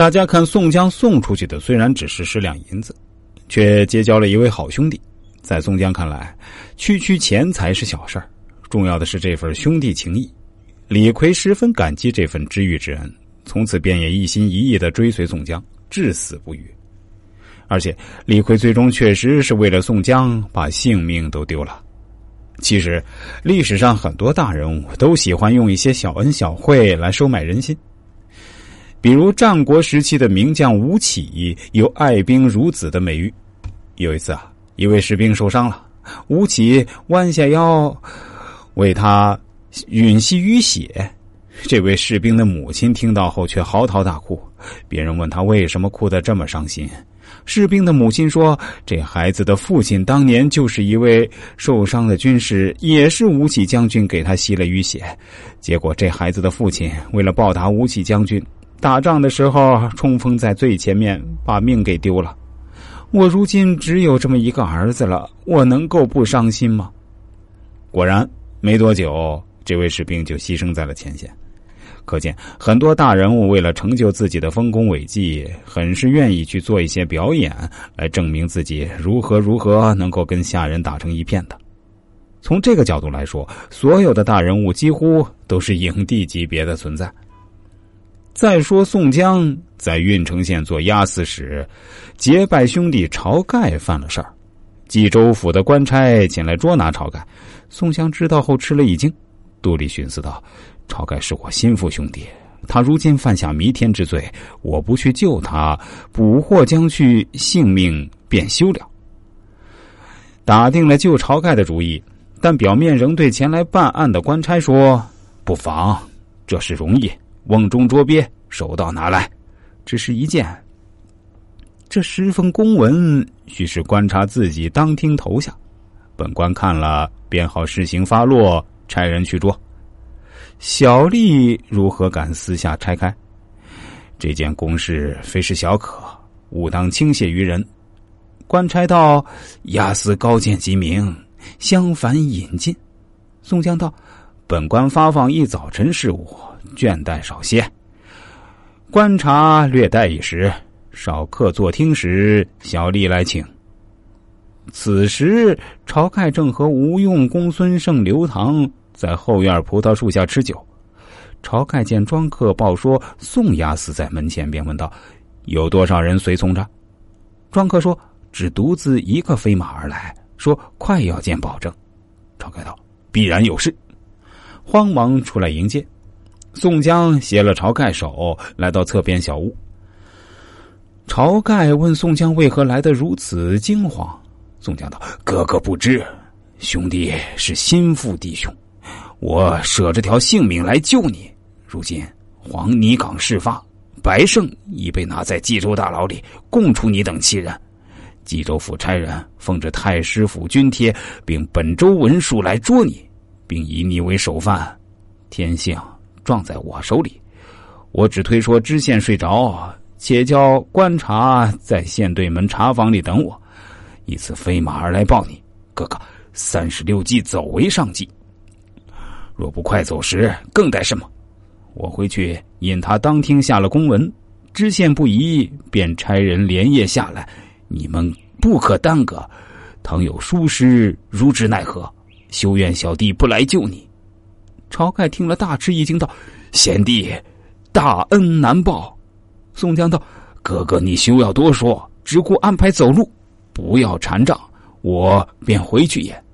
大家看宋江送出去的虽然只是十两银子，却结交了一位好兄弟。在宋江看来，区区钱财是小事儿，重要的是这份兄弟情谊。李逵十分感激这份知遇之恩，从此便也一心一意的追随宋江，至死不渝。而且李逵最终确实是为了宋江把性命都丢了。其实，历史上很多大人物都喜欢用一些小恩小惠来收买人心。比如战国时期的名将吴起，有爱兵如子的美誉。有一次啊，一位士兵受伤了，吴起弯下腰为他吮吸淤血。这位士兵的母亲听到后却嚎啕大哭。别人问他为什么哭得这么伤心，士兵的母亲说：“这孩子的父亲当年就是一位受伤的军士，也是吴起将军给他吸了淤血。结果这孩子的父亲为了报答吴起将军。”打仗的时候冲锋在最前面，把命给丢了。我如今只有这么一个儿子了，我能够不伤心吗？果然，没多久，这位士兵就牺牲在了前线。可见，很多大人物为了成就自己的丰功伟绩，很是愿意去做一些表演，来证明自己如何如何能够跟下人打成一片的。从这个角度来说，所有的大人物几乎都是影帝级别的存在。再说宋江在郓城县做押司时，结拜兄弟晁盖犯了事儿，冀州府的官差前来捉拿晁盖。宋江知道后吃了一惊，肚里寻思道：“晁盖是我心腹兄弟，他如今犯下弥天之罪，我不去救他，捕获将去，性命便休了。”打定了救晁盖的主意，但表面仍对前来办案的官差说：“不妨，这事容易。”瓮中捉鳖，手到拿来，只是一件。这十封公文，须是观察自己当听投下，本官看了便好施行发落，差人去捉。小吏如何敢私下拆开？这件公事非是小可，勿当轻泄于人。官差道：“押司高见及明，相反引进。”宋江道：“本官发放一早晨事务。”倦怠少些，观察略待一时，少客坐听时，小吏来请。此时，晁盖正和吴用、公孙胜、刘唐在后院葡萄树下吃酒。晁盖见庄客报说宋押司在门前，便问道：“有多少人随从着？”庄客说：“只独自一个飞马而来，说快要见保证。”晁盖道：“必然有事。”慌忙出来迎接。宋江携了晁盖手，来到侧边小屋。晁盖问宋江为何来得如此惊慌。宋江道：“哥哥不知，兄弟是心腹弟兄，我舍着条性命来救你。如今黄泥岗事发，白胜已被拿在冀州大牢里，供出你等七人。冀州府差人奉着太师府军帖，并本州文书来捉你，并以你为首犯。天性。”撞在我手里，我只推说知县睡着，且叫观察在县对门茶房里等我，以此飞马而来报你哥哥。三十六计走为上计，若不快走时，更待什么？我回去引他当厅下了公文，知县不疑，便差人连夜下来。你们不可耽搁，倘有疏失，如之奈何？休怨小弟不来救你。晁盖听了，大吃一惊，道：“贤弟，大恩难报。”宋江道：“哥哥，你休要多说，只顾安排走路，不要缠账，我便回去也。”